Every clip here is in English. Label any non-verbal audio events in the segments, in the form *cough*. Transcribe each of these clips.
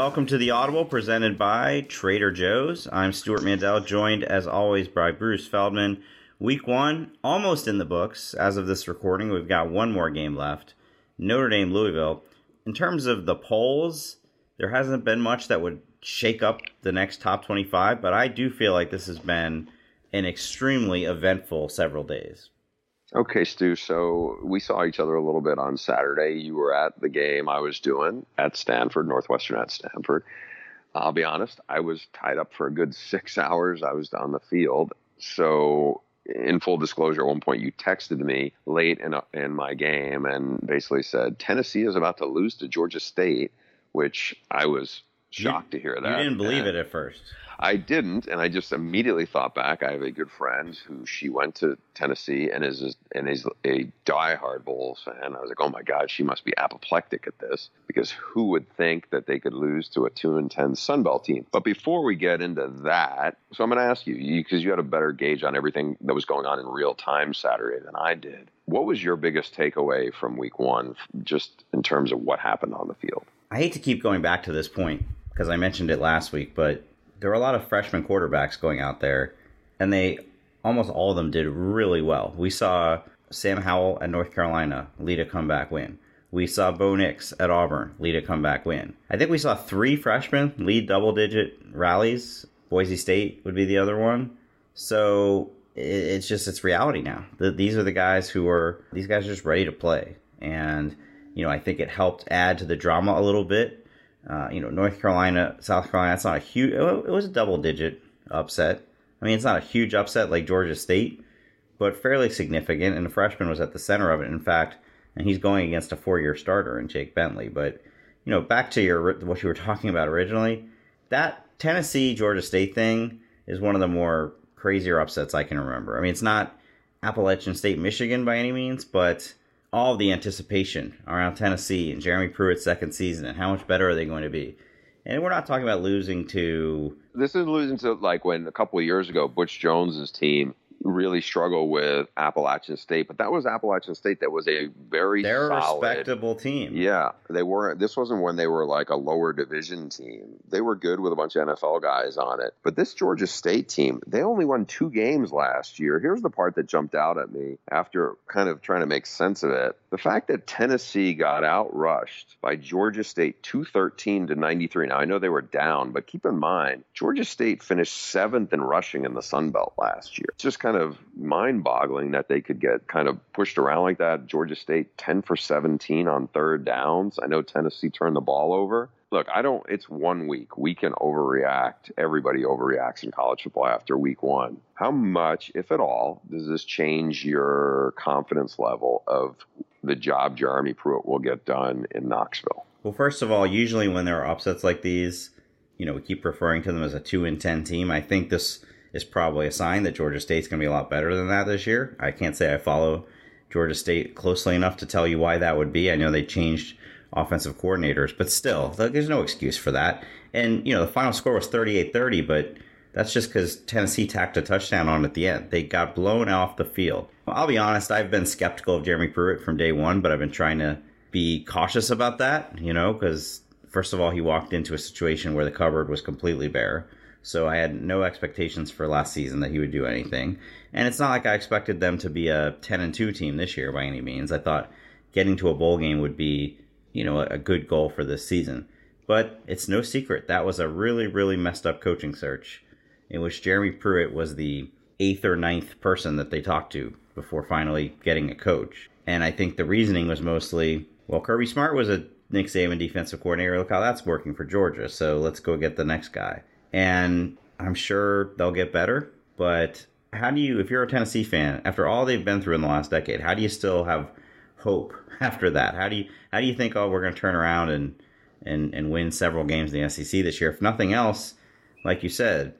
Welcome to the Audible presented by Trader Joe's. I'm Stewart Mandel, joined as always by Bruce Feldman. Week one, almost in the books as of this recording. We've got one more game left Notre Dame, Louisville. In terms of the polls, there hasn't been much that would shake up the next top 25, but I do feel like this has been an extremely eventful several days. Okay, Stu. So we saw each other a little bit on Saturday. You were at the game I was doing at Stanford, Northwestern at Stanford. I'll be honest, I was tied up for a good six hours. I was down the field. So, in full disclosure, at one point you texted me late in, a, in my game and basically said, Tennessee is about to lose to Georgia State, which I was shocked you, to hear that. You didn't believe and it at first. I didn't, and I just immediately thought back. I have a good friend who she went to Tennessee and is and is a diehard Vols fan. I was like, oh my god, she must be apoplectic at this because who would think that they could lose to a two and ten Sun Belt team? But before we get into that, so I'm going to ask you because you, you had a better gauge on everything that was going on in real time Saturday than I did. What was your biggest takeaway from Week One, just in terms of what happened on the field? I hate to keep going back to this point because I mentioned it last week, but there were a lot of freshman quarterbacks going out there, and they almost all of them did really well. We saw Sam Howell at North Carolina lead a comeback win. We saw Bo Nix at Auburn lead a comeback win. I think we saw three freshmen lead double digit rallies. Boise State would be the other one. So it's just it's reality now. These are the guys who are these guys are just ready to play, and you know I think it helped add to the drama a little bit uh, you know, North Carolina, South Carolina. It's not a huge. It was a double digit upset. I mean, it's not a huge upset like Georgia State, but fairly significant. And the freshman was at the center of it. In fact, and he's going against a four year starter in Jake Bentley. But you know, back to your what you were talking about originally, that Tennessee Georgia State thing is one of the more crazier upsets I can remember. I mean, it's not Appalachian State, Michigan by any means, but all the anticipation around Tennessee and Jeremy Pruitt's second season and how much better are they going to be. And we're not talking about losing to. This is losing to like when a couple of years ago, Butch Jones's team really struggle with Appalachian State, but that was Appalachian State that was a very they're solid, respectable team. Yeah, they weren't. This wasn't when they were like a lower division team. They were good with a bunch of NFL guys on it. But this Georgia State team, they only won two games last year. Here's the part that jumped out at me after kind of trying to make sense of it: the fact that Tennessee got outrushed by Georgia State 213 to 93. Now I know they were down, but keep in mind Georgia State finished seventh in rushing in the Sun Belt last year. It's just kind of mind boggling that they could get kind of pushed around like that. Georgia State 10 for 17 on third downs. I know Tennessee turned the ball over. Look, I don't, it's one week. We can overreact. Everybody overreacts in college football after week one. How much, if at all, does this change your confidence level of the job Jeremy Pruitt will get done in Knoxville? Well, first of all, usually when there are upsets like these, you know, we keep referring to them as a two and ten team. I think this is probably a sign that Georgia State's going to be a lot better than that this year. I can't say I follow Georgia State closely enough to tell you why that would be. I know they changed offensive coordinators, but still, there's no excuse for that. And, you know, the final score was 38 30, but that's just because Tennessee tacked a touchdown on at the end. They got blown off the field. I'll be honest, I've been skeptical of Jeremy Pruitt from day one, but I've been trying to be cautious about that, you know, because first of all, he walked into a situation where the cupboard was completely bare. So I had no expectations for last season that he would do anything. And it's not like I expected them to be a 10 and 2 team this year by any means. I thought getting to a bowl game would be, you know, a good goal for this season. But it's no secret that was a really, really messed up coaching search in which Jeremy Pruitt was the eighth or ninth person that they talked to before finally getting a coach. And I think the reasoning was mostly, well, Kirby Smart was a Nick Saban defensive coordinator. Look how that's working for Georgia. So let's go get the next guy and I'm sure they'll get better. But how do you, if you're a Tennessee fan, after all they've been through in the last decade, how do you still have hope *laughs* after that? How do you how do you think, oh, we're going to turn around and and and win several games in the SEC this year? If nothing else, like you said,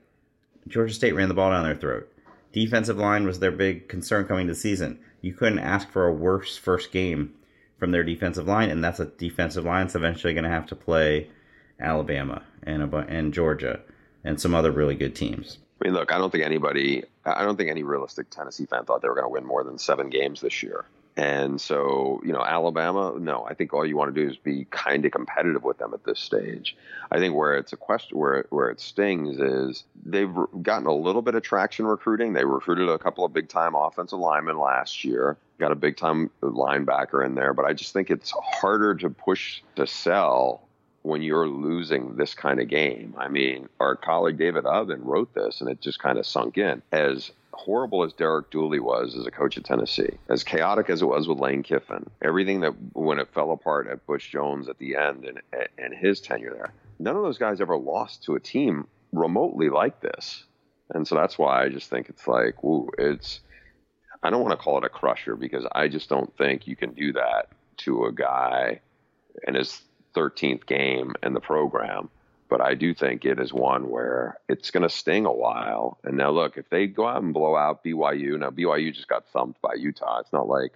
Georgia State ran the ball down their throat. Defensive line was their big concern coming to the season. You couldn't ask for a worse first game from their defensive line, and that's a defensive line that's eventually going to have to play Alabama and and Georgia and some other really good teams. I mean, look, I don't think anybody, I don't think any realistic Tennessee fan thought they were going to win more than seven games this year. And so, you know, Alabama, no, I think all you want to do is be kind of competitive with them at this stage. I think where it's a question, where, where it stings is they've gotten a little bit of traction recruiting. They recruited a couple of big time offensive linemen last year, got a big time linebacker in there, but I just think it's harder to push to sell when you're losing this kind of game. I mean, our colleague David Ubben wrote this and it just kind of sunk in. As horrible as Derek Dooley was as a coach at Tennessee, as chaotic as it was with Lane Kiffin, everything that when it fell apart at Butch Jones at the end and, and his tenure there, none of those guys ever lost to a team remotely like this. And so that's why I just think it's like, it's, I don't want to call it a crusher because I just don't think you can do that to a guy and his 13th game in the program but I do think it is one where it's going to sting a while. And now, look, if they go out and blow out BYU, now BYU just got thumped by Utah. It's not like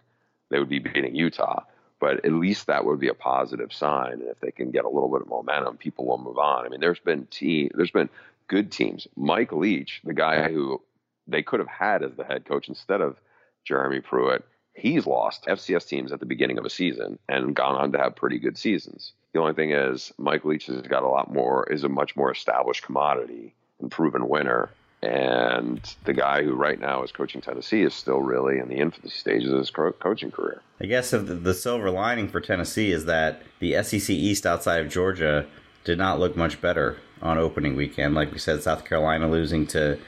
they would be beating Utah, but at least that would be a positive sign. And if they can get a little bit of momentum, people will move on. I mean, there's been team, there's been good teams. Mike Leach, the guy who they could have had as the head coach instead of Jeremy Pruitt, he's lost FCS teams at the beginning of a season and gone on to have pretty good seasons. The only thing is, Mike Leach has got a lot more, is a much more established commodity and proven winner. And the guy who right now is coaching Tennessee is still really in the infancy stages of his co- coaching career. I guess the, the silver lining for Tennessee is that the SEC East outside of Georgia did not look much better on opening weekend. Like we said, South Carolina losing to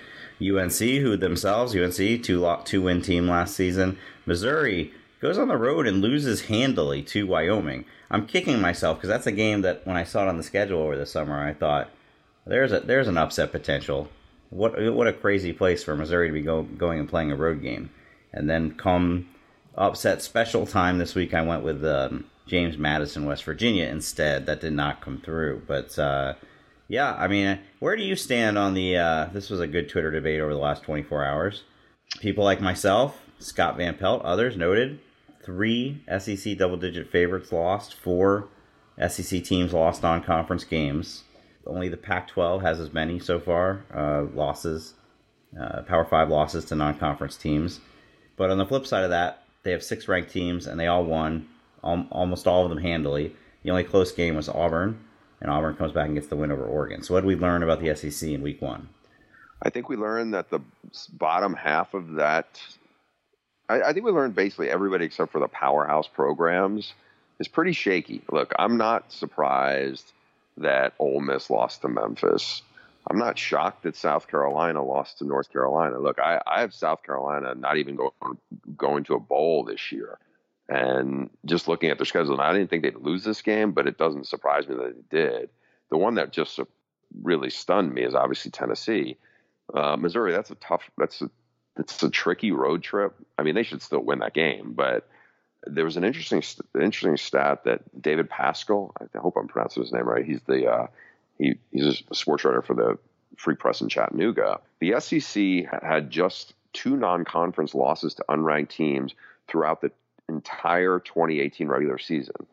UNC, who themselves, UNC, two, two win team last season. Missouri goes on the road and loses handily to Wyoming. I'm kicking myself because that's a game that when I saw it on the schedule over the summer, I thought there's a there's an upset potential. What what a crazy place for Missouri to be go, going and playing a road game, and then come upset special time this week. I went with um, James Madison, West Virginia instead. That did not come through, but. Uh, yeah, I mean, where do you stand on the? Uh, this was a good Twitter debate over the last 24 hours. People like myself, Scott Van Pelt, others noted three SEC double digit favorites lost, four SEC teams lost on conference games. Only the Pac 12 has as many so far uh, losses, uh, Power 5 losses to non conference teams. But on the flip side of that, they have six ranked teams and they all won, al- almost all of them handily. The only close game was Auburn, and Auburn comes back and gets the win over Oregon. So, what did we learn about the SEC in week one? I think we learned that the bottom half of that I, I think we learned basically everybody except for the powerhouse programs is pretty shaky. Look, I'm not surprised that Ole Miss lost to Memphis. I'm not shocked that South Carolina lost to North Carolina. Look, I, I have South Carolina not even going going to a bowl this year, and just looking at their schedule, I didn't think they'd lose this game, but it doesn't surprise me that they did. The one that just really stunned me is obviously Tennessee. Uh, Missouri, that's a tough. That's a it's a tricky road trip. I mean, they should still win that game, but there was an interesting interesting stat that David Paschall, I hope I'm pronouncing his name right. He's the uh, he, he's a sports writer for the Free Press in Chattanooga. The SEC had just two non-conference losses to unranked teams throughout the entire 2018 regular season.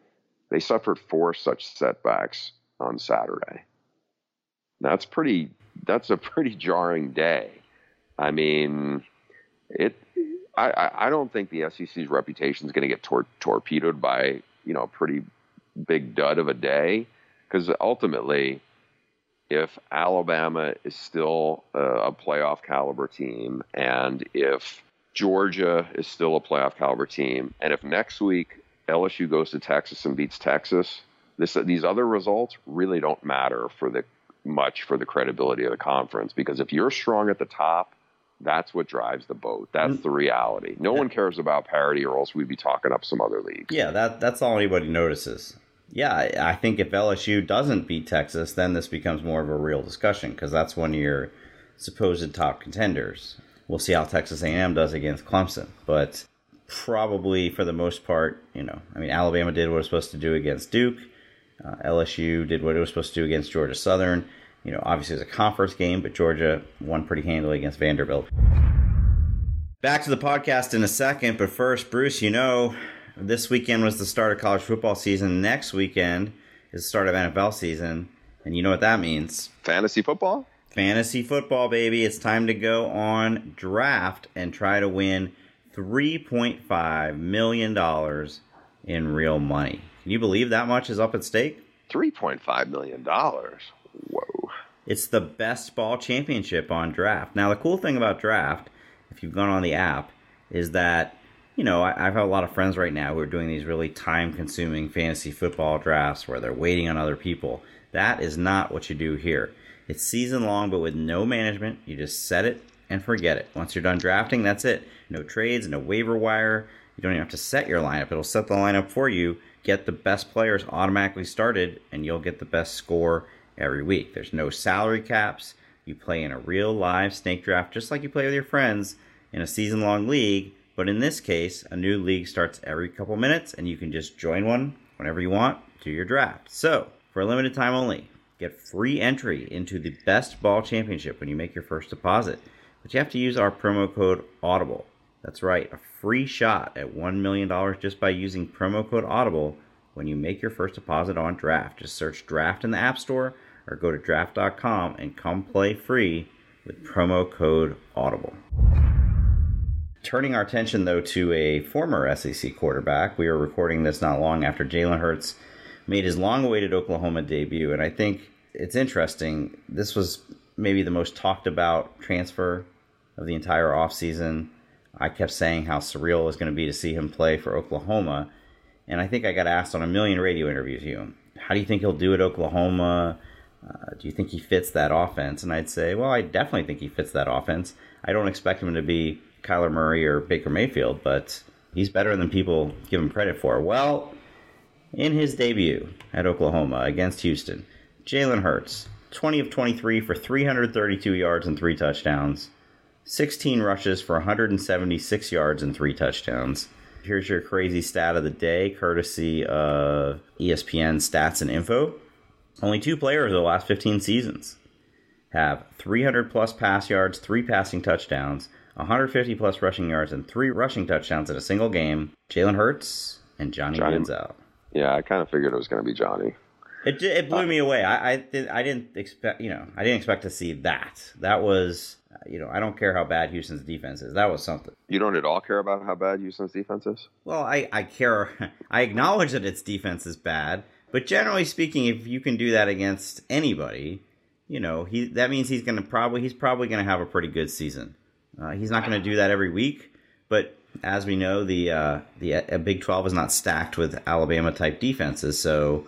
They suffered four such setbacks on Saturday. That's pretty. That's a pretty jarring day. I mean, it I, I don't think the SEC's reputation is going to get tor- torpedoed by you know a pretty big dud of a day. Because ultimately if Alabama is still a, a playoff caliber team and if Georgia is still a playoff caliber team and if next week LSU goes to Texas and beats Texas this these other results really don't matter for the much for the credibility of the conference. Because if you're strong at the top that's what drives the boat. That's the reality. No one cares about parity, or else we'd be talking up some other leagues. Yeah, that that's all anybody notices. Yeah, I think if LSU doesn't beat Texas, then this becomes more of a real discussion because that's one of your supposed top contenders. We'll see how Texas A&M does against Clemson, but probably for the most part, you know, I mean, Alabama did what it was supposed to do against Duke. Uh, LSU did what it was supposed to do against Georgia Southern you know, obviously it's a conference game, but Georgia won pretty handily against Vanderbilt. Back to the podcast in a second, but first, Bruce, you know, this weekend was the start of college football season. Next weekend is the start of NFL season, and you know what that means? Fantasy football? Fantasy football, baby. It's time to go on draft and try to win $3.5 million in real money. Can you believe that much is up at stake? $3.5 million. Whoa. It's the best ball championship on draft. Now, the cool thing about draft, if you've gone on the app, is that, you know, I, I've a lot of friends right now who are doing these really time consuming fantasy football drafts where they're waiting on other people. That is not what you do here. It's season long, but with no management. You just set it and forget it. Once you're done drafting, that's it. No trades, no waiver wire. You don't even have to set your lineup. It'll set the lineup for you. Get the best players automatically started, and you'll get the best score every week. There's no salary caps. You play in a real live snake draft just like you play with your friends in a season long league. But in this case, a new league starts every couple minutes, and you can just join one whenever you want to your draft. So, for a limited time only, get free entry into the best ball championship when you make your first deposit. But you have to use our promo code AUDIBLE. That's right, a free shot at $1 million just by using promo code AUDIBLE when you make your first deposit on Draft. Just search Draft in the App Store or go to draft.com and come play free with promo code AUDIBLE. Turning our attention, though, to a former SEC quarterback, we are recording this not long after Jalen Hurts made his long awaited Oklahoma debut. And I think it's interesting. This was maybe the most talked about transfer of the entire offseason. I kept saying how surreal it was going to be to see him play for Oklahoma. And I think I got asked on a million radio interviews, you, how do you think he'll do at Oklahoma? Uh, do you think he fits that offense? And I'd say, well, I definitely think he fits that offense. I don't expect him to be Kyler Murray or Baker Mayfield, but he's better than people give him credit for. Well, in his debut at Oklahoma against Houston, Jalen Hurts, 20 of 23 for 332 yards and three touchdowns, 16 rushes for 176 yards and three touchdowns. Here's your crazy stat of the day, courtesy of ESPN Stats and Info. Only two players of the last 15 seasons have 300 plus pass yards, three passing touchdowns, 150 plus rushing yards, and three rushing touchdowns in a single game. Jalen Hurts and Johnny, Johnny Manziel. Yeah, I kind of figured it was going to be Johnny. It, it blew uh, me away. I I, did, I didn't expect you know I didn't expect to see that. That was you know I don't care how bad Houston's defense is. That was something. You don't at all care about how bad Houston's defense is. Well, I I care. *laughs* I acknowledge that its defense is bad, but generally speaking, if you can do that against anybody, you know he that means he's going to probably he's probably going to have a pretty good season. Uh, he's not going to do that every week, but as we know, the uh, the uh, Big Twelve is not stacked with Alabama type defenses, so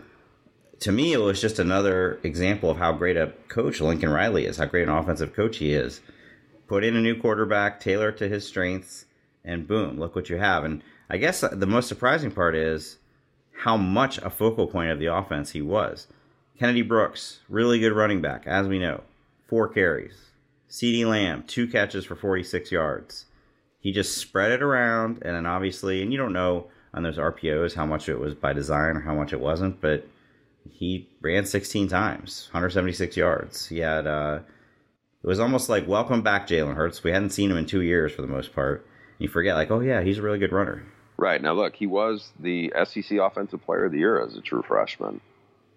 to me, it was just another example of how great a coach Lincoln Riley is, how great an offensive coach he is. Put in a new quarterback, tailor to his strengths, and boom, look what you have. And I guess the most surprising part is how much a focal point of the offense he was. Kennedy Brooks, really good running back, as we know, four carries. CeeDee Lamb, two catches for 46 yards. He just spread it around, and then obviously, and you don't know on those RPOs how much it was by design or how much it wasn't, but he ran 16 times, 176 yards. He had, uh, it was almost like welcome back, Jalen Hurts. We hadn't seen him in two years for the most part. You forget, like, oh yeah, he's a really good runner. Right now, look, he was the SEC Offensive Player of the Year as a true freshman.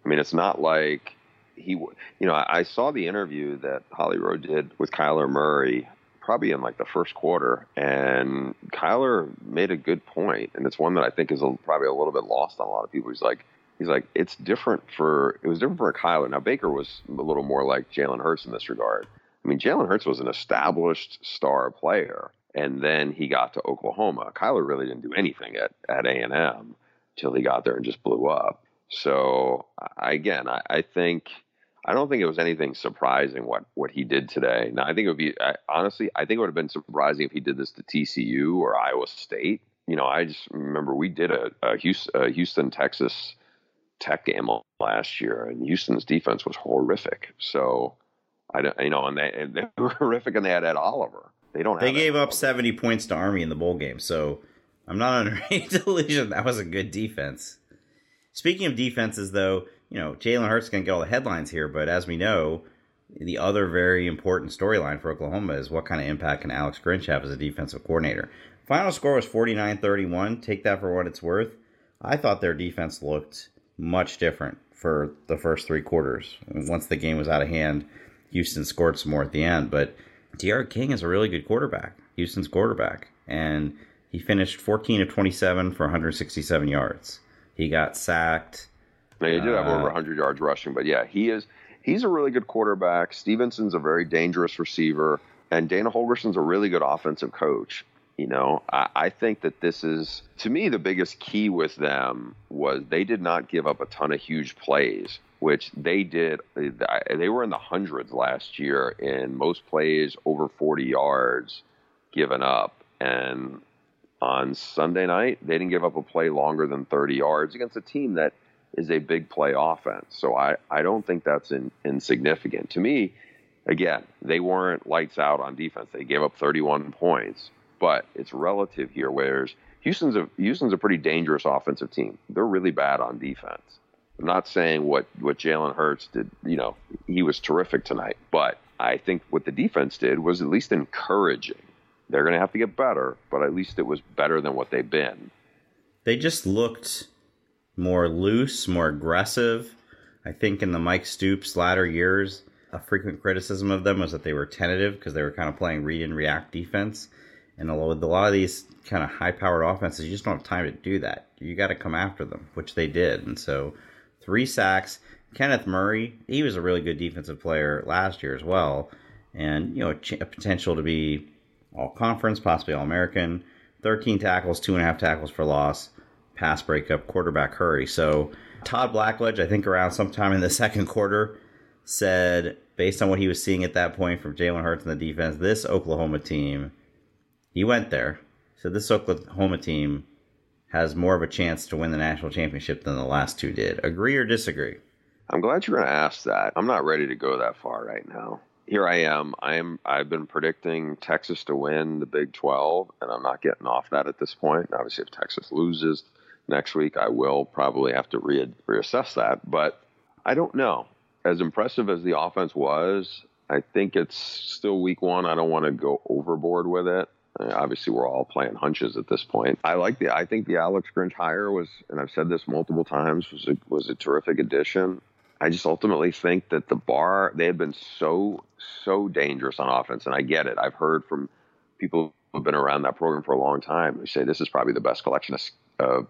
I mean, it's not like he, you know, I, I saw the interview that Holly Rowe did with Kyler Murray probably in like the first quarter, and Kyler made a good point, and it's one that I think is a, probably a little bit lost on a lot of people. He's like, he's like, it's different for it was different for Kyler. Now Baker was a little more like Jalen Hurts in this regard. I mean, Jalen Hurts was an established star player, and then he got to Oklahoma. Kyler really didn't do anything at at A and M till he got there and just blew up. So I, again, I, I think I don't think it was anything surprising what what he did today. Now I think it would be I, honestly, I think it would have been surprising if he did this to TCU or Iowa State. You know, I just remember we did a, a Houston, a Houston Texas Tech game last year, and Houston's defense was horrific. So I don't, you know, and they, and they *laughs* were horrific, and they had Ed Oliver. They don't. They gave up seventy points to Army in the bowl game, so I'm not under any delusion that was a good defense. Speaking of defenses, though, you know Jalen Hurts can get all the headlines here, but as we know, the other very important storyline for Oklahoma is what kind of impact can Alex Grinch have as a defensive coordinator. Final score was 49-31. Take that for what it's worth. I thought their defense looked much different for the first three quarters. Once the game was out of hand, Houston scored some more at the end. But D'Eriq King is a really good quarterback, Houston's quarterback. And he finished 14 of 27 for 167 yards. He got sacked. Now, he did have over Uh, 100 yards rushing, but yeah, he is. He's a really good quarterback. Stevenson's a very dangerous receiver, and Dana Holgorsen's a really good offensive coach. You know, I, I think that this is to me the biggest key with them was they did not give up a ton of huge plays, which they did. Uh, they were in the hundreds last year in most plays over 40 yards given up, and on Sunday night they didn't give up a play longer than 30 yards against a team that is a big play offense. So I, I don't think that's in, insignificant. To me, again, they weren't lights out on defense. They gave up 31 points, but it's relative here. Whereas Houston's a Houston's a pretty dangerous offensive team. They're really bad on defense. I'm not saying what what Jalen Hurts did. You know, he was terrific tonight, but I think what the defense did was at least encouraging. They're going to have to get better, but at least it was better than what they've been. They just looked more loose, more aggressive. I think in the Mike Stoops latter years, a frequent criticism of them was that they were tentative because they were kind of playing read and react defense. And a lot of these kind of high powered offenses, you just don't have time to do that. You got to come after them, which they did. And so, three sacks. Kenneth Murray, he was a really good defensive player last year as well. And, you know, a potential to be all conference, possibly all American. 13 tackles, two and a half tackles for loss, pass breakup, quarterback hurry. So, Todd Blackledge, I think around sometime in the *laughs* second quarter, said, based on what he was seeing at that point from Jalen Hurts and the defense, this Oklahoma team, he went there. So, this Oklahoma team has more of a chance to win the national championship than the last two did. Agree or disagree? I'm glad you're going to ask that. I'm not ready to go that far right now. Here I am. I am. I've been predicting Texas to win the Big 12, and I'm not getting off that at this point. Obviously, if Texas loses next week, I will probably have to re- reassess that. But I don't know. As impressive as the offense was, I think it's still week one. I don't want to go overboard with it. Uh, obviously, we're all playing hunches at this point. I like the. I think the Alex Grinch hire was, and I've said this multiple times, was a, was a terrific addition. I just ultimately think that the bar they had been so so dangerous on offense, and I get it. I've heard from people who've been around that program for a long time who say this is probably the best collection of uh,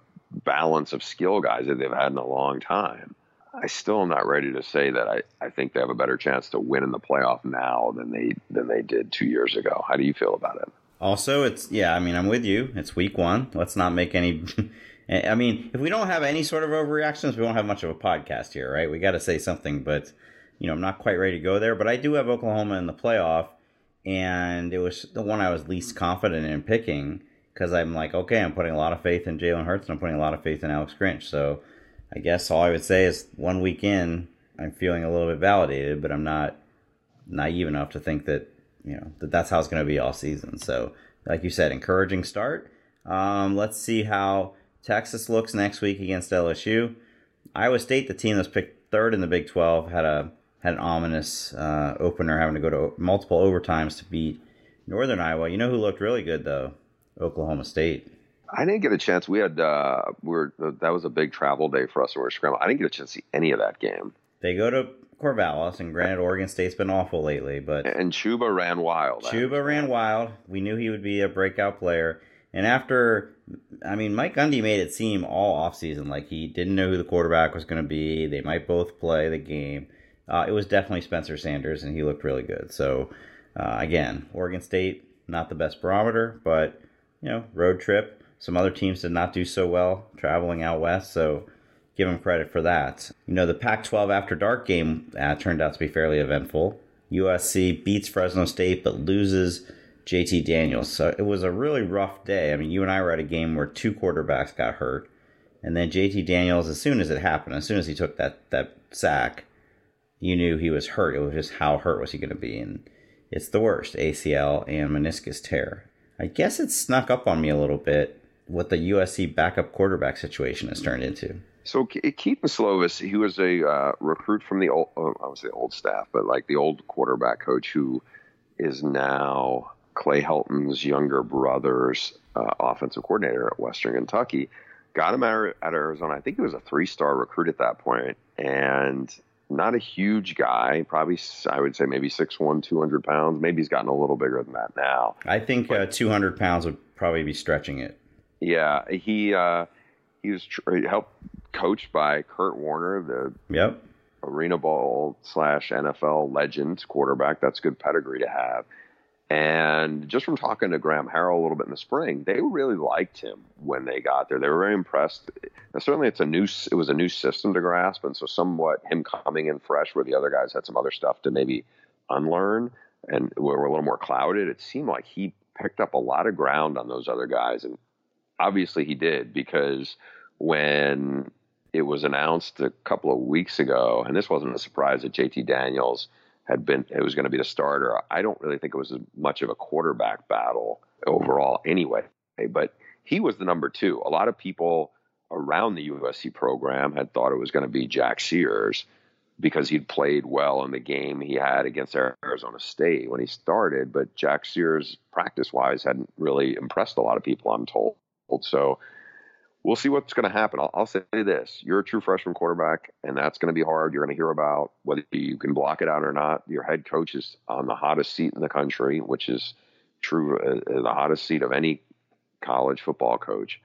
balance of skill guys that they've had in a long time. I still am not ready to say that I, I think they have a better chance to win in the playoff now than they than they did two years ago. How do you feel about it? Also, it's yeah. I mean, I'm with you. It's week one. Let's not make any. *laughs* I mean, if we don't have any sort of overreactions, we won't have much of a podcast here, right? We got to say something, but you know, I'm not quite ready to go there. But I do have Oklahoma in the playoff, and it was the one I was least confident in picking because I'm like, okay, I'm putting a lot of faith in Jalen Hurts, and I'm putting a lot of faith in Alex Grinch. So, I guess all I would say is one week in, I'm feeling a little bit validated, but I'm not naive enough to think that you know that that's how it's going to be all season. So, like you said, encouraging start. Um, let's see how Texas looks next week against LSU. Iowa State, the team that's picked third in the Big 12, had a had an ominous uh, opener, having to go to multiple overtimes to beat Northern Iowa. You know who looked really good though? Oklahoma State. I didn't get a chance. We had uh, we were that was a big travel day for us. We were scrambling. I didn't get a chance to see any of that game. They go to Corvallis, and granted, Oregon State's been awful lately, but and Chuba ran wild. Chuba ran wild. We knew he would be a breakout player. And after, I mean, Mike Gundy made it seem all offseason like he didn't know who the quarterback was going to be. They might both play the game. Uh, it was definitely Spencer Sanders, and he looked really good. So, uh, again, Oregon State, not the best barometer, but, you know, road trip. Some other teams did not do so well traveling out west, so give them credit for that. You know, the Pac 12 After Dark game uh, turned out to be fairly eventful. USC beats Fresno State, but loses JT Daniels. So it was a really rough day. I mean, you and I were at a game where two quarterbacks got hurt. And then JT Daniels, as soon as it happened, as soon as he took that, that sack, you knew he was hurt. It was just how hurt was he going to be? And it's the worst ACL and meniscus tear. I guess it snuck up on me a little bit what the USC backup quarterback situation has turned into. So Kedon Slovis, he was a uh, recruit from the old, uh, I would say old staff, but like the old quarterback coach who is now Clay Helton's younger brother's uh, offensive coordinator at Western Kentucky. Got him out at Arizona. I think he was a three-star recruit at that point, and not a huge guy. Probably, I would say maybe 6'1", 200 pounds. Maybe he's gotten a little bigger than that now. I think uh, 200 pounds would probably be stretching it. Yeah, he uh, he was tr- helped coached by Kurt Warner, the yep Arena Bowl slash NFL legend quarterback. That's good pedigree to have. And just from talking to Graham Harrell a little bit in the spring, they really liked him when they got there. They were very impressed. Now, certainly, it's a new it was a new system to grasp, and so somewhat him coming in fresh, where the other guys had some other stuff to maybe unlearn and were a little more clouded. It seemed like he picked up a lot of ground on those other guys, and obviously he did because when it was announced a couple of weeks ago, and this wasn't a surprise that JT Daniels had been it was going to be the starter. I don't really think it was as much of a quarterback battle overall anyway, but he was the number 2. A lot of people around the USC program had thought it was going to be Jack Sears because he'd played well in the game he had against Arizona State when he started, but Jack Sears practice wise hadn't really impressed a lot of people, I'm told. So we'll see what's going to happen. I'll, I'll, say this: you're a true freshman quarterback, and that's going to be hard. You're going to hear about whether you can block it out or not. Your head coach is on the hottest seat in the country, which is true, uh, the hottest seat of any college football coach.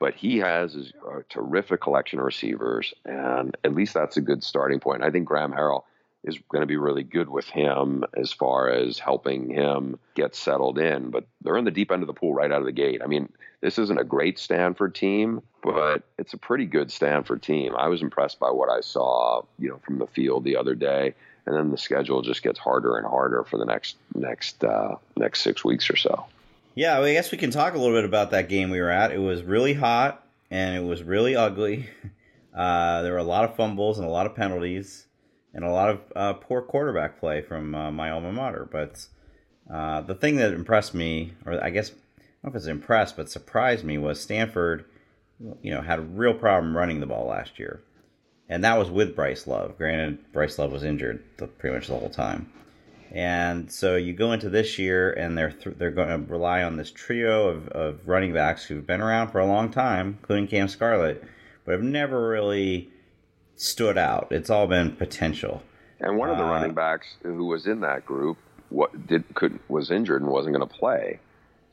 But he has a terrific collection of receivers, and at least that's a good starting point. I think Graham Harrell is going to be really good with him as far as helping him get settled in. But they're in the deep end of the pool right out of the gate. I mean, this isn't a great Stanford team, but it's a pretty good Stanford team. I was impressed by what I saw, you know, from the field the other day. And then the schedule just gets harder and harder for the next next uh, next six weeks or so. Yeah, well, I guess we can talk a little bit about that game we were at. It was really hot and it was really ugly. *laughs* Uh, there were a lot of fumbles and a lot of penalties and a lot of uh, poor quarterback play from uh, my alma mater. But uh, the thing that impressed me, or I guess don't know if it's impressed, but surprised me, was Stanford. You know, had a real problem running the ball last year, and that was with Bryce Love. Granted, Bryce Love was injured the, pretty much the whole time, and so you go into this year, and they're th- they're going to rely on this trio of, of running backs who've been around for a long time, including Cam Scarlett, but have never really stood out. It's all been potential. And one of the uh, running backs who was in that group what did could was injured and wasn't going to play.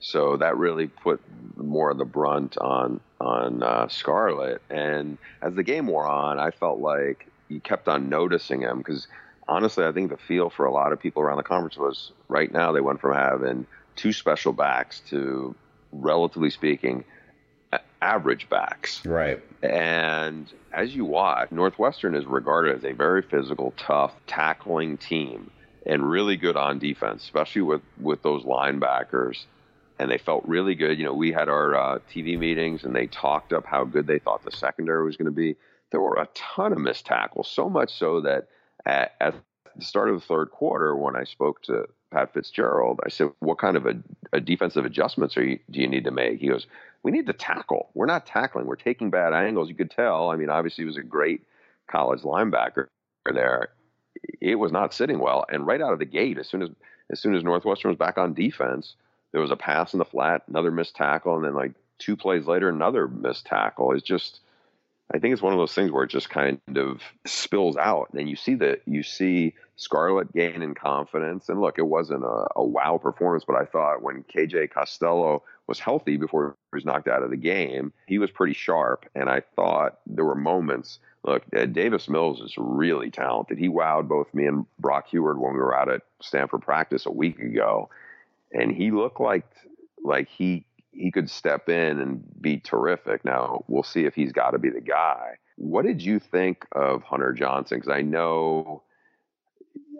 So that really put more of the brunt on on uh, Scarlett. And as the game wore on, I felt like you kept on noticing him because honestly, I think the feel for a lot of people around the conference was right now they went from having two special backs to, relatively speaking, average backs. Right. And as you watch, Northwestern is regarded as a very physical, tough, tackling team and really good on defense, especially with, with those linebackers. And they felt really good. You know, we had our uh, TV meetings and they talked up how good they thought the secondary was going to be. There were a ton of missed tackles, so much so that at, at the start of the third quarter, when I spoke to Pat Fitzgerald, I said, "What kind of a, a defensive adjustments you, do you need to make?" He goes, we need to tackle. We're not tackling. We're taking bad angles. You could tell. I mean, obviously, he was a great college linebacker there. It was not sitting well, and right out of the gate, as soon as as soon as Northwestern was back on defense, there was a pass in the flat, another missed tackle, and then like two plays later, another missed tackle. It's just, I think it's one of those things where it just kind of spills out, and you see that you see Scarlett gain in confidence. And look, it wasn't a, a wow performance, but I thought when KJ Costello was healthy before he was knocked out of the game, he was pretty sharp. And I thought there were moments. Look, uh, Davis Mills is really talented. He wowed both me and Brock Huard when we were out at Stanford practice a week ago, and he looked like like he he could step in and be terrific. Now we'll see if he's got to be the guy. What did you think of Hunter Johnson? Because I know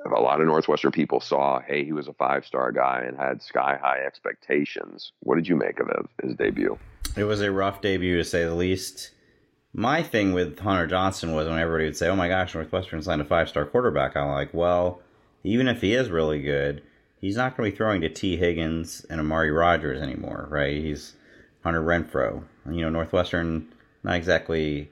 a lot of Northwestern people saw, hey, he was a five star guy and had sky high expectations. What did you make of his debut? It was a rough debut to say the least. My thing with Hunter Johnson was when everybody would say, oh my gosh, Northwestern signed a five star quarterback. I'm like, well, even if he is really good, he's not going to be throwing to Tee Higgins and Amari Rodgers anymore, right? He's Hunter Renfrow. You know, Northwestern, not exactly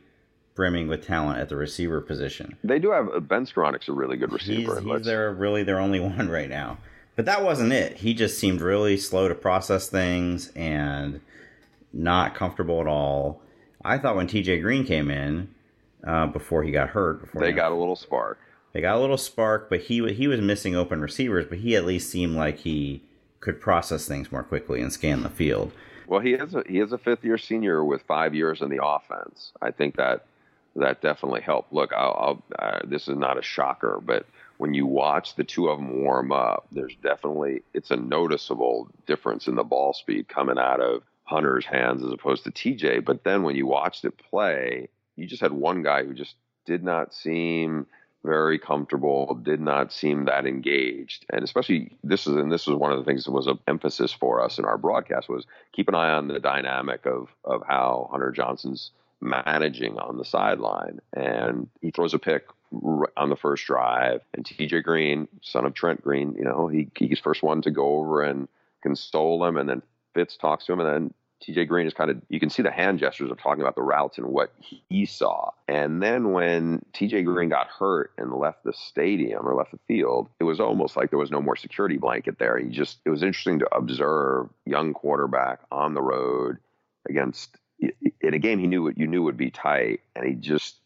brimming with talent at the receiver position. They do have uh, Ben Skowronek's a really good receiver. He's, he's their really their only *laughs* one right now. But that wasn't it. He just seemed really slow to process things and not comfortable at all. I thought when TJ Green came in uh, before he got hurt, before they got a little spark. They got a little spark, but he he was missing open receivers. But he at least seemed like he could process things more quickly and scan the field. Well, he is a, he is a fifth year senior with five years in the offense. I think that that definitely helped. Look, I'll, I'll, uh, this is not a shocker, but when you watch the two of them warm up, there's definitely it's a noticeable difference in the ball speed coming out of Hunter's hands as opposed to TJ. But then when you watched it play, you just had one guy who just did not seem very comfortable, did not seem that engaged. And especially this is and this was one of the things that was an emphasis for us in our broadcast was keep an eye on the dynamic of of how Hunter Johnson's managing on the sideline. And he throws a pick on the first drive. And TJ Green, son of Trent Green, you know, he he's first one to go over and console him, and then Fitz talks to him, and then TJ Green is kind of you can see the hand gestures of talking about the routes and what he saw. And then when TJ Green got hurt and left the stadium or left the field, it was almost like there was no more security blanket there. He just it was interesting to observe young quarterback on the road against in a game he knew what you knew would be tight, and he just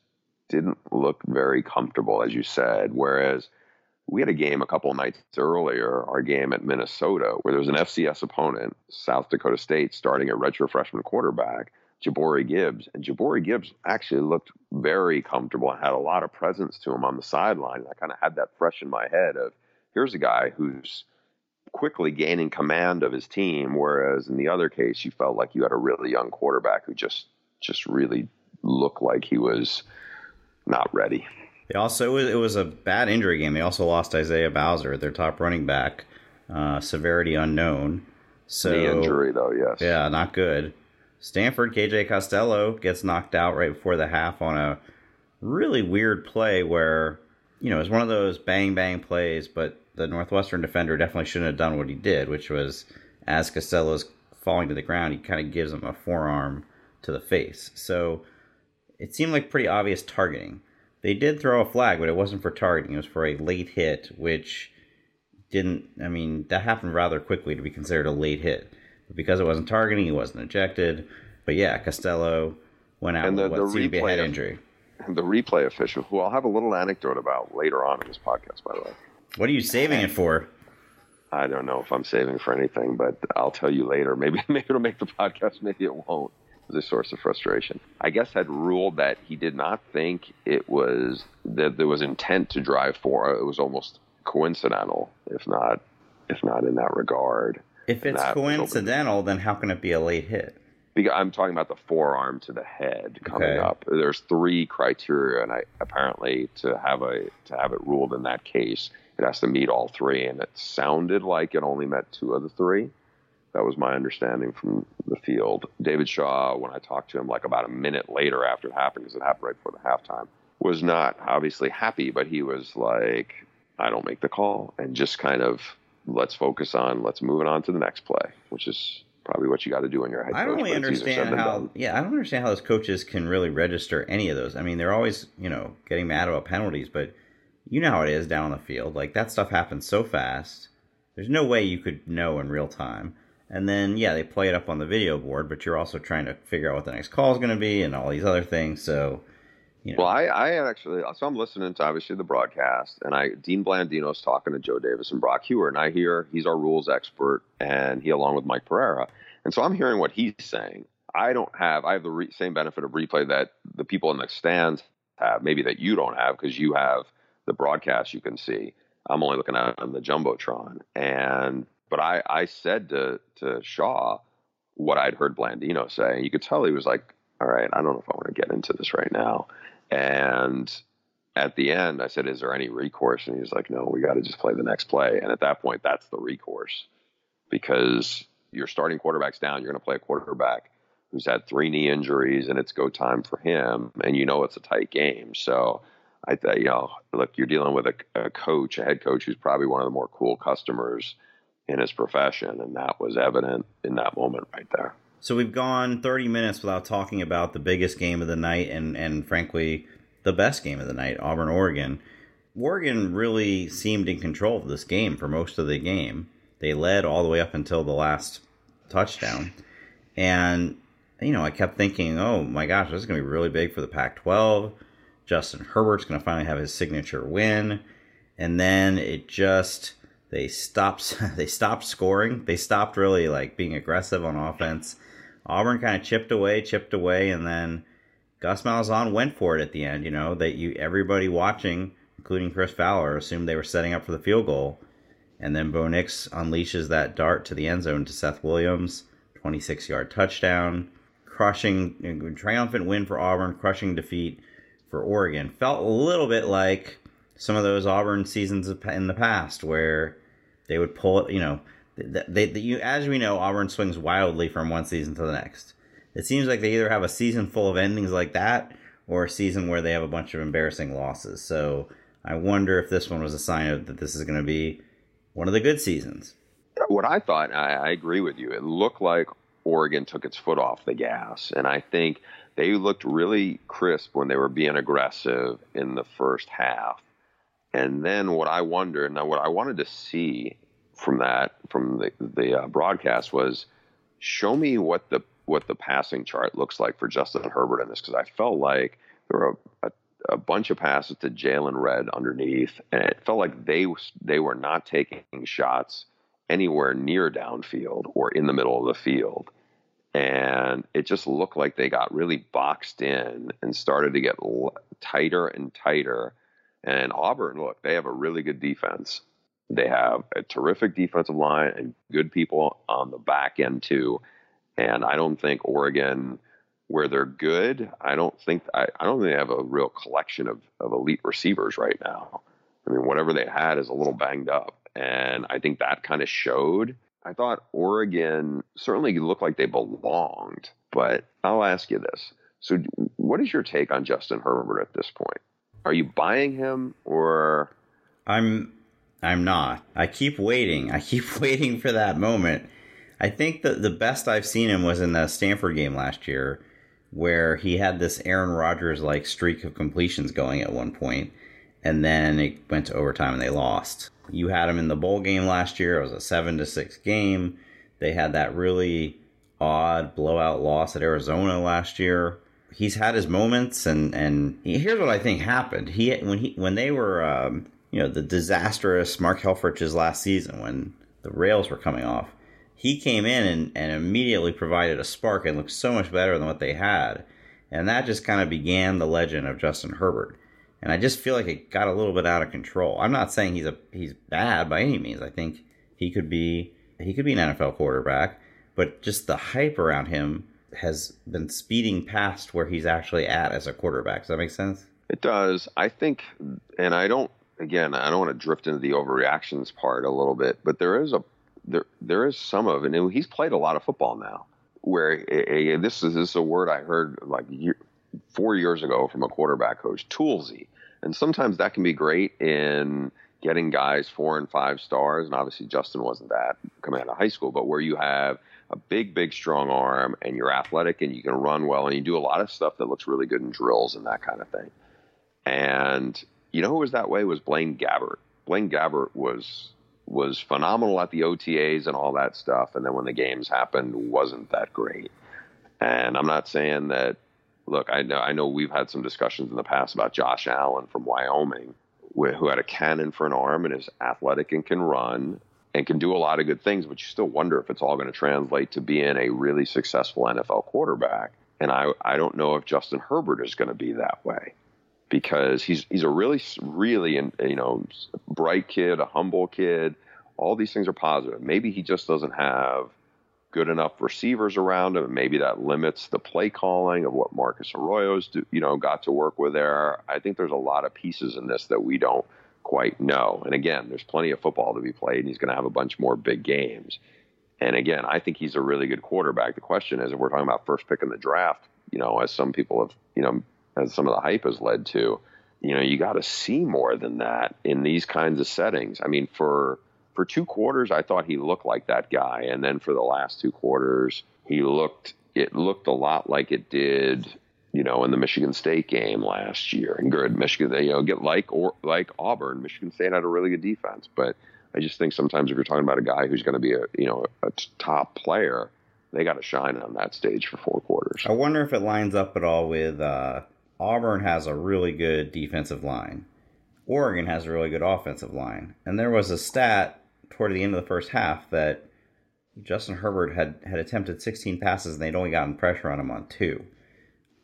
didn't look very comfortable, as you said. Whereas we had a game a couple nights earlier, our game at Minnesota, where there was an FCS opponent, South Dakota State, starting a redshirt freshman quarterback, J'Bore Gibbs. And J'Bore Gibbs actually looked very comfortable and had a lot of presence to him on the sideline. And I kind of had that fresh in my head of here's a guy who's quickly gaining command of his team, whereas in the other case, you felt like you had a really young quarterback who just just really looked like he was not ready. They also it was a bad injury game. They also lost Isaiah Bowser, their top running back, uh, severity unknown. So the injury though, yes, yeah, not good. Stanford KJ Costello gets knocked out right before the half on a really weird play where you know it's one of those bang bang plays, but the Northwestern defender definitely shouldn't have done what he did, which was as Costello's falling to the ground, he kind of gives him a forearm to the face. So it seemed like pretty obvious targeting. They did throw a flag, but it wasn't for targeting. It was for a late hit, which didn't. I mean, that happened rather quickly to be considered a late hit. But because it wasn't targeting, he wasn't ejected. But yeah, Costello went out and the, with what the seemed to be a head injury. And The replay official, who I'll have a little anecdote about later on in this podcast, by the way. What are you saving it for? I don't know if I'm saving for anything, but I'll tell you later. Maybe *laughs* maybe it'll make the podcast. Maybe it won't was a source of frustration. I guess had ruled that he did not think it was that there was intent to drive for. It was almost coincidental, if not if not in that regard. If it's coincidental, then how can it be a late hit? Because I'm talking about the forearm to the head coming okay. up. There's three criteria, and I apparently to have a to have it ruled in that case, it has to meet all three. And it sounded like it only met two of the three. That was my understanding from the field. David Shaw, when I talked to him like about a minute later after it happened, because it happened right before the halftime, was not obviously happy, but he was like, I don't make the call and just kind of let's focus on let's move it on to the next play, which is probably what you got to do in your head. I don't really understand how. Yeah, I don't understand how those coaches can really register any of those. I mean, they're always you know getting mad about penalties, but you know how it is down on the field. Like that stuff happens so fast. There's no way you could know in real time. And then, yeah, they play it up on the video board, but you're also trying to figure out what the next call is going to be and all these other things. So, you know. Well, I, I actually, so I'm listening to obviously the broadcast, and I Dean Blandino's talking to Joe Davis and Brock Huard, and I hear he's our rules expert, and he along with Mike Pereira, and so I'm hearing what he's saying. I don't have, I have the re- same benefit of replay that the people in the stands have, maybe that you don't have because you have the broadcast you can see. I'm only looking at on the jumbotron, and but I, I said to, to Shaw what I'd heard Blandino say. You could tell he was like, all right, I don't know if I want to get into this right now. And at the end, I said, is there any recourse? And he's like, no, we got to just play the next play. And at that point, that's the recourse because you're starting quarterbacks down. You're going to play a quarterback who's had three knee injuries and it's go time for him. And you know it's a tight game. So I, thought, you know, look, you're dealing with a, a coach, a head coach who's probably one of the more cool customers in his profession, and that was evident in that moment right there. So we've gone 30 minutes without talking about the biggest game of the night, and and frankly, the best game of the night, Auburn Oregon. Oregon really seemed in control of this game for most of the game. They led all the way up until the last touchdown, and you know I kept thinking, oh my gosh, this is going to be really big for the Pac-12. Justin Herbert's going to finally have his signature win, and then it just They stopped. *laughs* They stopped scoring. They stopped really like being aggressive on offense. Auburn kind of chipped away, chipped away, and then Gus Malzahn went for it at the end. You know that you everybody watching, including Chris Fowler, assumed they were setting up for the field goal, and then Bo Nix unleashes that dart to the end zone to Seth Williams, 26 yard touchdown, crushing triumphant win for Auburn, crushing defeat for Oregon. Felt a little bit like some of those Auburn seasons in the past where they would pull it. You know, they, they you as we know, Auburn swings wildly from one season to the next. It seems like they either have a season full of endings like that or a season where they have a bunch of embarrassing losses. So I wonder if this one was a sign of that this is going to be one of the good seasons. What I thought, I, I agree with you. It looked like Oregon took its foot off the gas, and I think they looked really crisp when they were being aggressive in the first half. And then what I wondered, now what I wanted to see from that, from the, the uh, broadcast was show me what the what the passing chart looks like for Justin Herbert in this because I felt like there were a, a, a bunch of passes to Jaylon Redd underneath, and it felt like they they were not taking shots anywhere near downfield or in the middle of the field. And it just looked like they got really boxed in and started to get tighter and tighter. And Auburn, look, they have a really good defense. They have a terrific defensive line and good people on the back end, too. And I don't think Oregon, where they're good, I don't think I, I don't think they have a real collection of, of elite receivers right now. I mean, whatever they had is a little banged up. And I think that kind of showed. I thought Oregon certainly looked like they belonged, but I'll ask you this. So, what is your take on Justin Herbert at this point? Are you buying him or I'm I'm not. I keep waiting. I keep *laughs* waiting for that moment I think that the best I've seen him was in the Stanford game last year, where he had this Aaron Rodgers like streak of completions going at one point, and then it went to overtime and they lost. You had him in the bowl game last year. It was a seven to six game. They had that really odd blowout loss at Arizona last year. He's had his moments, and and here's what I think happened. He when he when they were um, you know the disastrous Mark Helfrich's last season when the rails were coming off he came in and, and immediately provided a spark and looked so much better than what they had. And that just kind of began the legend of Justin Herbert. And I just feel like it got a little bit out of control. I'm not saying he's a he's bad by any means. I think he could be he could be an NFL quarterback, but just the hype around him has been speeding past where he's actually at as a quarterback. Does that make sense? It does. I think and I don't again, I don't want to drift into the overreactions part a little bit, but there is a there there is some of it. And he's played a lot of football now. Where a, a, this is this is a word I heard like year, four years ago from a quarterback coach, toolsy, and sometimes that can be great in getting guys four and five stars. And obviously Justin wasn't that coming out of high school, but where you have a big, big, strong arm and you're athletic and you can run well and you do a lot of stuff that looks really good in drills and that kind of thing. And you know who was that way was Blaine Gabbert. Blaine Gabbert was was phenomenal at the OTAs and all that stuff, and then when the games happened, wasn't that great. And I'm not saying that. Look, I know I know we've had some discussions in the past about Josh Allen from Wyoming, who had a cannon for an arm and is athletic and can run and can do a lot of good things, but you still wonder if it's all going to translate to being a really successful NFL quarterback. And I, I don't know if Justin Herbert is going to be that way because he's he's a really really you know bright kid, a humble kid. All these things are positive. Maybe he just doesn't have good enough receivers around him. Maybe that limits the play calling of what Marcus Arroyo's do, you know got to work with there. I think there's a lot of pieces in this that we don't quite know. And again, there's plenty of football to be played, and he's going to have a bunch more big games. And again, I think he's a really good quarterback. The question is, if we're talking about first pick in the draft, you know, as some people have, you know, as some of the hype has led to, you know, you got to see more than that in these kinds of settings. I mean, for for two quarters, I thought he looked like that guy, and then for the last two quarters, he looked it looked a lot like it did, you know, in the Michigan State game last year. And good, Michigan, they, you know, get like or like Auburn, Michigan State had a really good defense, but I just think sometimes if you're talking about a guy who's going to be a you know a top player, they got to shine on that stage for four quarters. I wonder if it lines up at all with. Uh Auburn has a really good defensive line. Oregon has a really good offensive line. And there was a stat toward the end of the first half that Justin Herbert had, had attempted 16 passes and they'd only gotten pressure on him on two.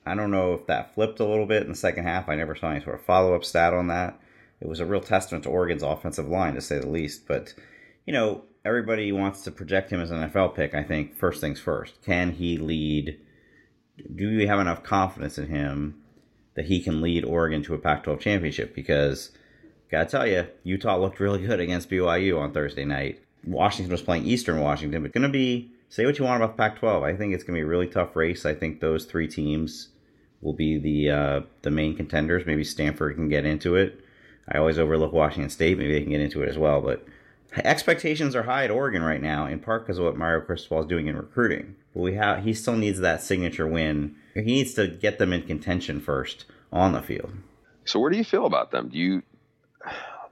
I don't know if that flipped a little bit in the second half. I never saw any sort of follow up stat on that. It was a real testament to Oregon's offensive line, to say the least. But, you know, everybody wants to project him as an NFL pick. I think first things first. Can he lead? Do we have enough confidence in him that he can lead Oregon to a Pac 12 championship? Because, gotta tell you, Utah looked really good against BYU on Thursday night. Washington was playing Eastern Washington, but going to be say what you want about the Pac-12. I think it's going to be a really tough race. I think those three teams will be the uh, the main contenders. Maybe Stanford can get into it. I always overlook Washington State. Maybe they can get into it as well. But expectations are high at Oregon right now, in part because of what Mario Cristobal is doing in recruiting. But we have he still needs that signature win. He needs to get them in contention first on the field. So where do you feel about them? Do you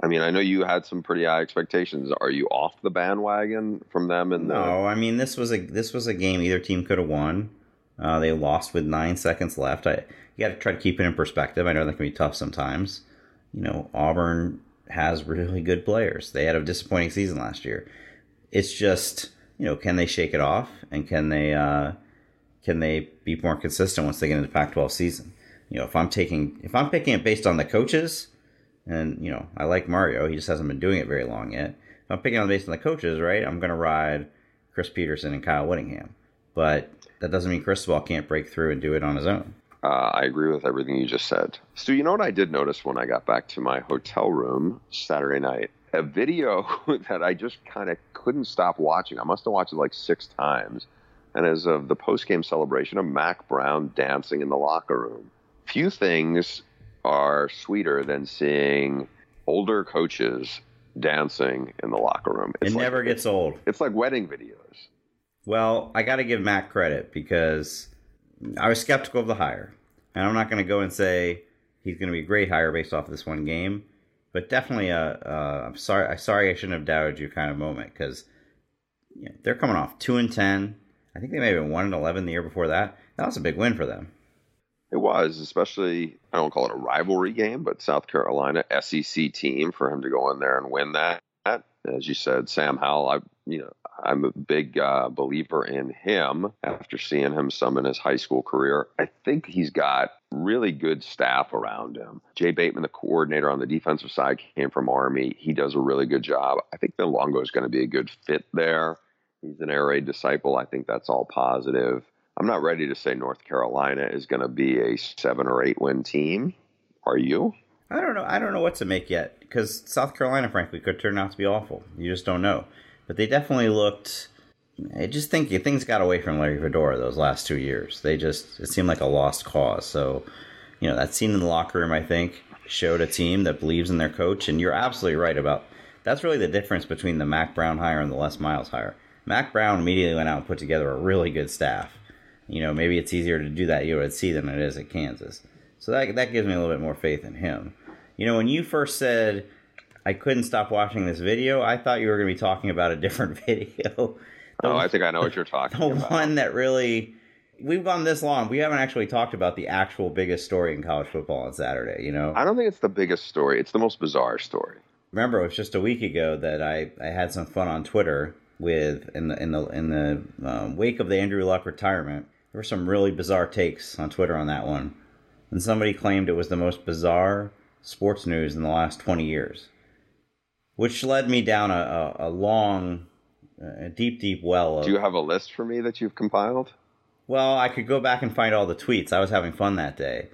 I mean, I know you had some pretty high expectations. Are you off the bandwagon from them? And no, the... I mean this was a this was a game either team could have won. Uh, they lost with nine seconds left. I you got to try to keep it in perspective. I know that can be tough sometimes. You know, Auburn has really good players. They had a disappointing season last year. It's just you know, can they shake it off and can they uh, can they be more consistent once they get into the Pac-12 season? You know, if I'm taking if I'm picking it based on the coaches and, you know, I like Mario. He just hasn't been doing it very long yet. If I'm picking on based on the coaches, right, I'm going to ride Chris Petersen and Kyle Whittingham. But that doesn't mean Cristobal can't break through and do it on his own. Uh, I agree with everything you just said. Stew, you know what I did notice when I got back to my hotel room Saturday night? A video *laughs* that I just kind of couldn't stop watching. I must have watched it like six times. And as of the post game celebration of Mack Brown dancing in the locker room. Few things are sweeter than seeing older coaches dancing in the locker room. It's it like, never gets old. It's like wedding videos. Well, I got to give Mack credit because I was skeptical of the hire. And I'm not going to go and say he's going to be a great hire based off of this one game, but definitely a, a I'm sorry, I sorry I shouldn't have doubted you kind of moment because you know, they're coming off two and ten. I think they may have been one and eleven the year before that. That was a big win for them. It was, especially I don't call it a rivalry game, but South Carolina SEC team for him to go in there and win that. As you said, Sam Howell, I you know I'm a big uh, believer in him after seeing him some in his high school career. I think he's got really good staff around him. Jay Bateman, the coordinator on the defensive side, came from Army. He does a really good job. I think Longo is going to be a good fit there. He's an Air Raid disciple. I think that's all positive. I'm not ready to say North Carolina is going to be a seven or eight win team. Are you? I don't know. I don't know what to make yet because South Carolina, frankly, could turn out to be awful. You just don't know. But they definitely looked. I just think things got away from Larry Fedora those last two years. They just it seemed like a lost cause. So, you know, that scene in the locker room, I think, showed a team that believes in their coach. And you're absolutely right about that's really the difference between the Mack Brown hire and the Les Miles hire. Mack Brown immediately went out and put together a really good staff you know, maybe it's easier to do that you at USC than it is at Kansas. So that that gives me a little bit more faith in him. You know, when you first said I couldn't stop watching this video, I thought you were going to be talking about a different *laughs* video. The, oh, I think I know what you're *laughs* talking the about. The one that really we've gone this long. We haven't actually talked about the actual biggest story in college football on Saturday. You know, I don't think it's the biggest story. It's the most bizarre story. Remember, it was just a week ago that I, I had some fun on Twitter with in the in the in the um, wake of the Andrew Luck retirement. There were some really bizarre takes on Twitter on that one. And somebody claimed it was the most bizarre sports news in the last 20 years, which led me down a, a, a long, a deep, deep well of. Do you have a list for me that you've compiled? Well, I could go back and find all the tweets. I was having fun that day.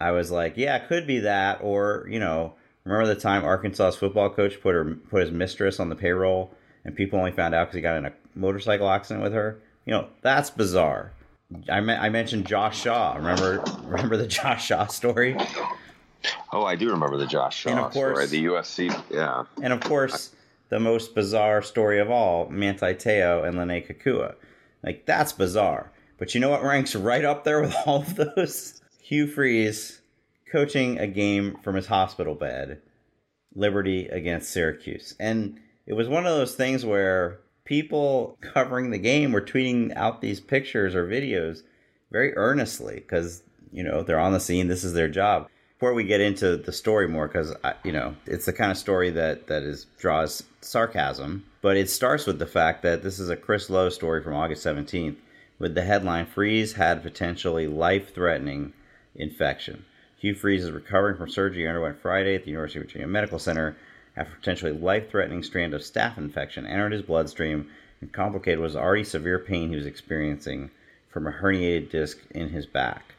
I was like, yeah, it could be that. Or, you know, remember the time Arkansas's football coach put her put his mistress on the payroll and people only found out because he got in a motorcycle accident with her? You know, that's bizarre. I, me- I mentioned Josh Shaw. Remember *laughs* remember the Josh Shaw story? Oh, I do remember the Josh Shaw and of course, story. The USC, yeah. And of course, the most bizarre story of all, Manti Te'o and Lennay Kekua. Like that's bizarre. But you know what ranks right up there with *laughs* all of those? Hugh Freeze coaching a game from his hospital bed, Liberty against Syracuse. And it was one of those things where people covering the game were tweeting out these pictures or videos very earnestly because you know they're on the scene this is their job before we get into the story more, because you know it's the kind of story that that is draws sarcasm, but it starts with the fact that this is a Chris Low story from August seventeenth, with the headline "Freeze had potentially life-threatening infection." Hugh Freeze is recovering from surgery he underwent Friday at the University of Virginia Medical Center after potentially life-threatening strand of staph infection entered his bloodstream and complicated was already severe pain he was experiencing from a herniated disc in his back.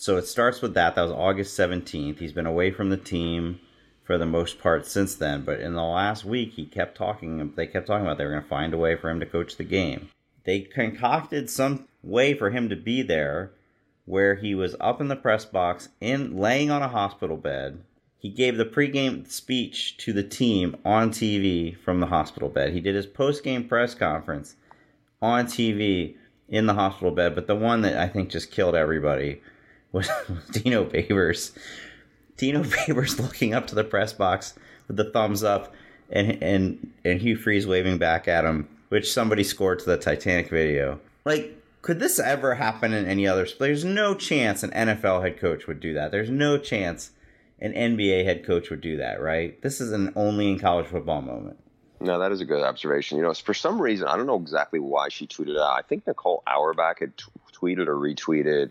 So it starts with that. That was August 17th. He's been away from the team for the most part since then. But in the last week, he kept talking. They kept talking about they were going to find a way for him to coach the game. They concocted some way for him to be there, where he was up in the press box, in laying on a hospital bed. He gave the pregame speech to the team on TV from the hospital bed. He did his postgame press conference on TV in the hospital bed. But the one that I think just killed everybody was *laughs* Dino Babers. Dino Babers *laughs* looking up to the press box with the thumbs up, and and and Hugh Freeze waving back at him, which somebody scored to the Titanic video. Like, could this ever happen in any other? There's no chance an NFL head coach would do that. There's no chance an NBA head coach would do that, right? This is an only in college football moment. No, that is a good observation. You know, for some reason, I don't know exactly why she tweeted out. I think Nicole Auerbach had t- tweeted or retweeted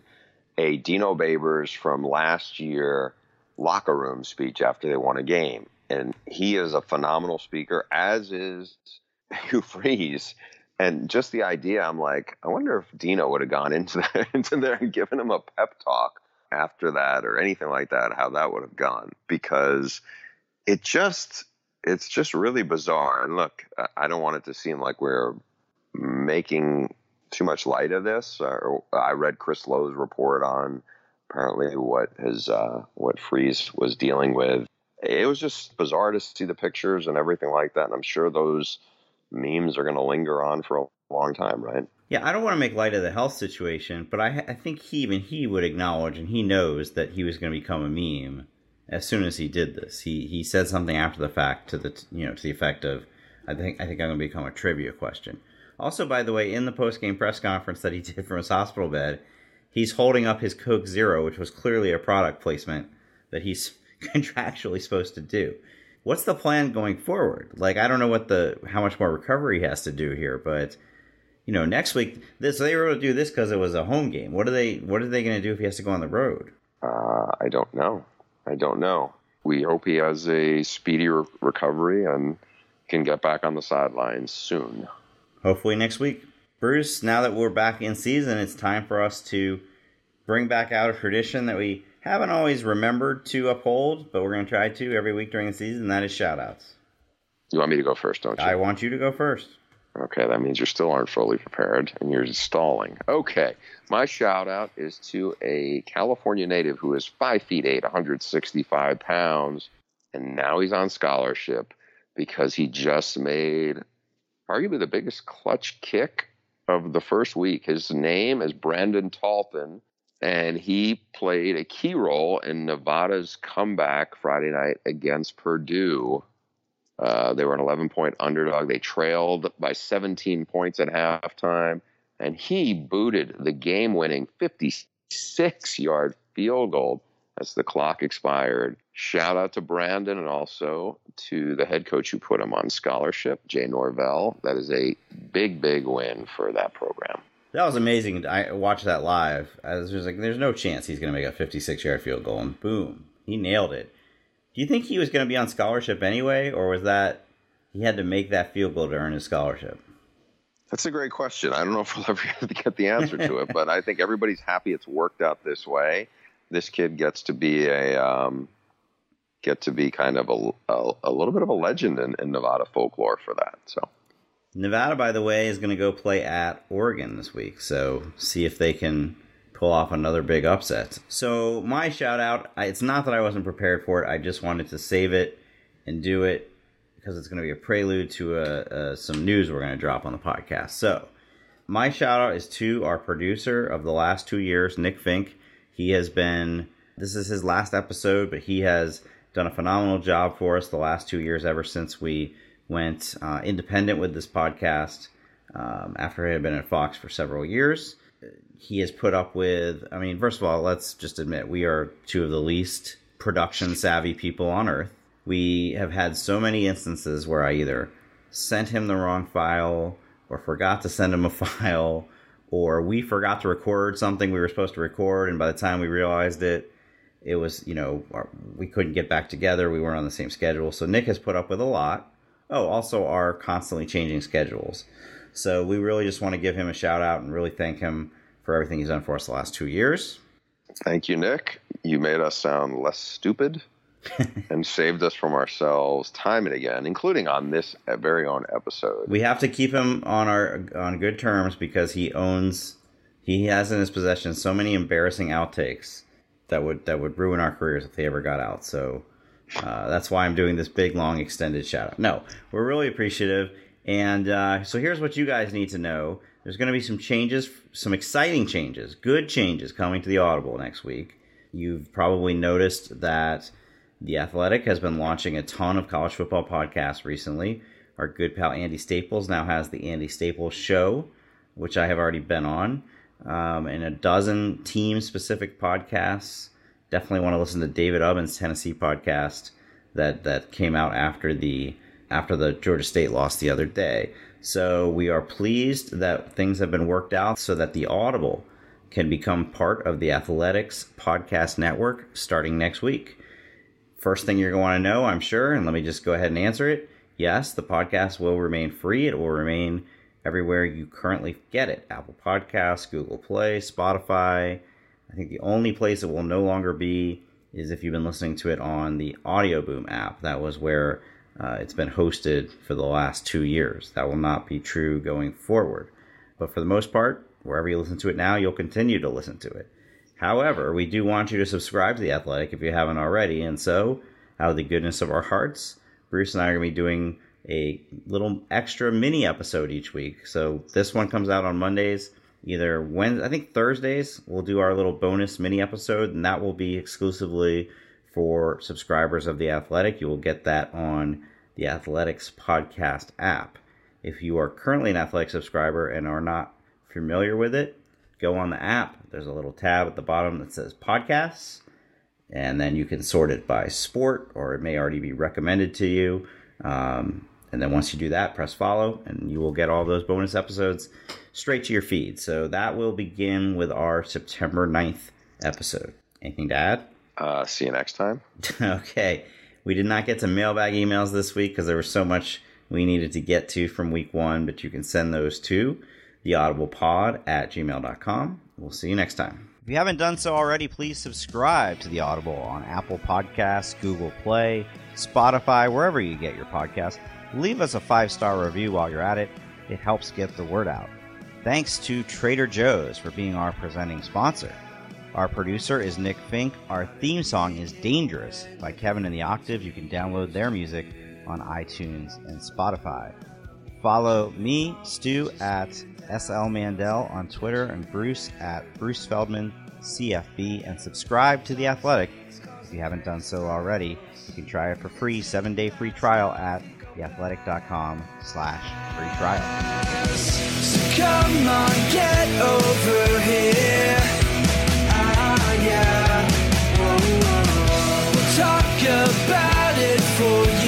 a Dino Babers from last year locker room speech after they won a game. And he is a phenomenal speaker, as is *laughs* Hugh Freeze. And just the idea, I'm like, I wonder if Dino would have gone into *laughs* there, into there and given him a pep talk after that or anything like that, how that would have gone. Because it just, it's just really bizarre. And look, I don't want it to seem like we're making too much light of this. Uh, I read Chris Low's report on apparently what his uh, what Freeze was dealing with. It was just bizarre to see the pictures and everything like that. And I'm sure those memes are going to linger on for a long time, right? Yeah, I don't want to make light of the health situation, but I, I think he even he would acknowledge, and he knows that he was going to become a meme as soon as he did this. He he said something after the fact to the you know to the effect of, I think I think I'm going to become a trivia question. Also, by the way, in the post game press conference that he *laughs* did from his hospital bed, he's holding up his Coke Zero, which was clearly a product placement that he's *laughs* contractually supposed to do. What's the plan going forward? Like, I don't know what the how much more recovery he has to do here, but you know, next week this they were able to do this because it was a home game. What are they What are they going to do if he has to go on the road? Uh, I don't know. I don't know. We hope he has a speedy re- recovery and can get back on the sidelines soon hopefully next week. Bruce, now that we're back in season, it's time for us to bring back out a tradition that we haven't always remembered to uphold, but we're going to try to every week during the season, and that is shout outs. You want me to go first, don't you? I want you to go first. Okay, that means you still aren't fully prepared and you're stalling. Okay, my shout out is to a California native who is 5 feet 8, 165 pounds, and now he's on scholarship because he just made arguably the biggest clutch kick of the first week. His name is Brandon Talton, and he played a key role in Nevada's comeback Friday night against Purdue. Uh, they were an 11 point underdog. They trailed by 17 points at halftime, and he booted the game winning 56 yard field goal as the clock expired. Shout out to Brandon and also to the head coach who put him on scholarship, Jay Norvell. That is a big, big win for that program. That was amazing. I watched that live. I was just like, there's no chance he's going to make a 56 yard field goal, and boom, he nailed it. Do you think he was going to be on scholarship anyway, or was that he had to make that field goal to earn his scholarship? That's a great question. I don't know if we'll ever *laughs* get the answer to it, but I think everybody's happy it's worked out this way this kid gets to be a um, get to be kind of a, a, a little bit of a legend in, in, Nevada folklore for that. So Nevada, by the way, is going to go play at Oregon this week. So see if they can pull off another big upset. So my shout out, it's not that I wasn't prepared for it. I just wanted to save it and do it because it's going to be a prelude to a, a, some news we're going to drop on the podcast. So my shout out is to our producer of the last two years, Nick Fink. He has been, this is his last episode, but he has done a phenomenal job for us the last two years ever since we went uh, independent with this podcast um, after he had been at Fox for several years. He has put up with, I mean, first of all, let's just admit we are two of the least production savvy people on earth. We have had so many instances where I either sent him the wrong file or forgot to send him a *laughs* file or we forgot to record something we were supposed to record and by the time we realized it it was you know we couldn't get back together. We weren't on the same schedule. So nick has put up with a lot. Oh also our constantly changing schedules. So we really just want to give him a shout out and really thank him for everything he's done for us the last two years. Thank you nick. You made us sound less stupid *laughs* and saved us from ourselves time and again, including on this very own episode. We have to keep him on our on good terms because he owns he has in his possession so many embarrassing outtakes that would that would ruin our careers if they ever got out. So uh, that's why I'm doing this big long extended shout out. No, we're really appreciative. And uh, so here's what you guys need to know. There's going to be some changes, some exciting changes, good changes coming to the Audible next week. You've probably noticed that the Athletic has been launching a ton of college football podcasts recently. Our good pal Andy Staples now has the Andy Staples Show, which I have already been on, um, and a dozen team specific podcasts. Definitely want to listen to David Ubben's Tennessee podcast that that came out after the after the Georgia State loss the other day. So we are pleased that things have been worked out so that the Audible can become part of the Athletic's podcast network starting next week. First thing you're going to want to know, I'm sure, and let me just go ahead and answer it. Yes, the podcast will remain free. It will remain everywhere you currently get it Apple Podcasts, Google Play, Spotify. I think the only place it will no longer be is if you've been listening to it on the Audioboom app. That was where uh, it's been hosted for the last two years. That will not be true going forward. But for the most part, wherever you listen to it now, you'll continue to listen to it. However, we do want you to subscribe to The Athletic if you haven't already. And so, out of the goodness of our hearts, Bruce and I are going to be doing a little extra mini episode each week. So, this one comes out on Mondays. Either Wednesday, I think Thursdays, we'll do our little bonus mini episode, and that will be exclusively for subscribers of The Athletic. You will get that on the Athletic's podcast app. If you are currently an Athletic subscriber and are not familiar with it, go on the app. There's a little tab at the bottom that says podcasts, and then you can sort it by sport, or it may already be recommended to you. Um, and then once you do that, press follow, and you will get all those bonus episodes straight to your feed. So that will begin with our September 9th episode. Anything to add? Uh, see you next time. *laughs* okay. We did not get to mailbag emails this week because there was so much we needed to get to from week one, but you can send those to theaudiblepod at gmail.com. We'll see you next time. If you haven't done so already, please subscribe to The Audible on Apple Podcasts, Google Play, Spotify, wherever you get your podcasts. Leave us a five star review while you're at it, it helps get the word out. Thanks to Trader Joe's for being our presenting sponsor. Our producer is Nick Fink. Our theme song is Dangerous by Kevin and the Octave. You can download their music on iTunes and Spotify. Follow me, Stew, at SL Mandel on Twitter and Bruce at Bruce Feldman CFB and subscribe to The Athletic if you haven't done so already. You can try it for free, seven day free trial at theathletic.com slash free trial. So come on, get over here. Ah, yeah. We'll talk about it for you.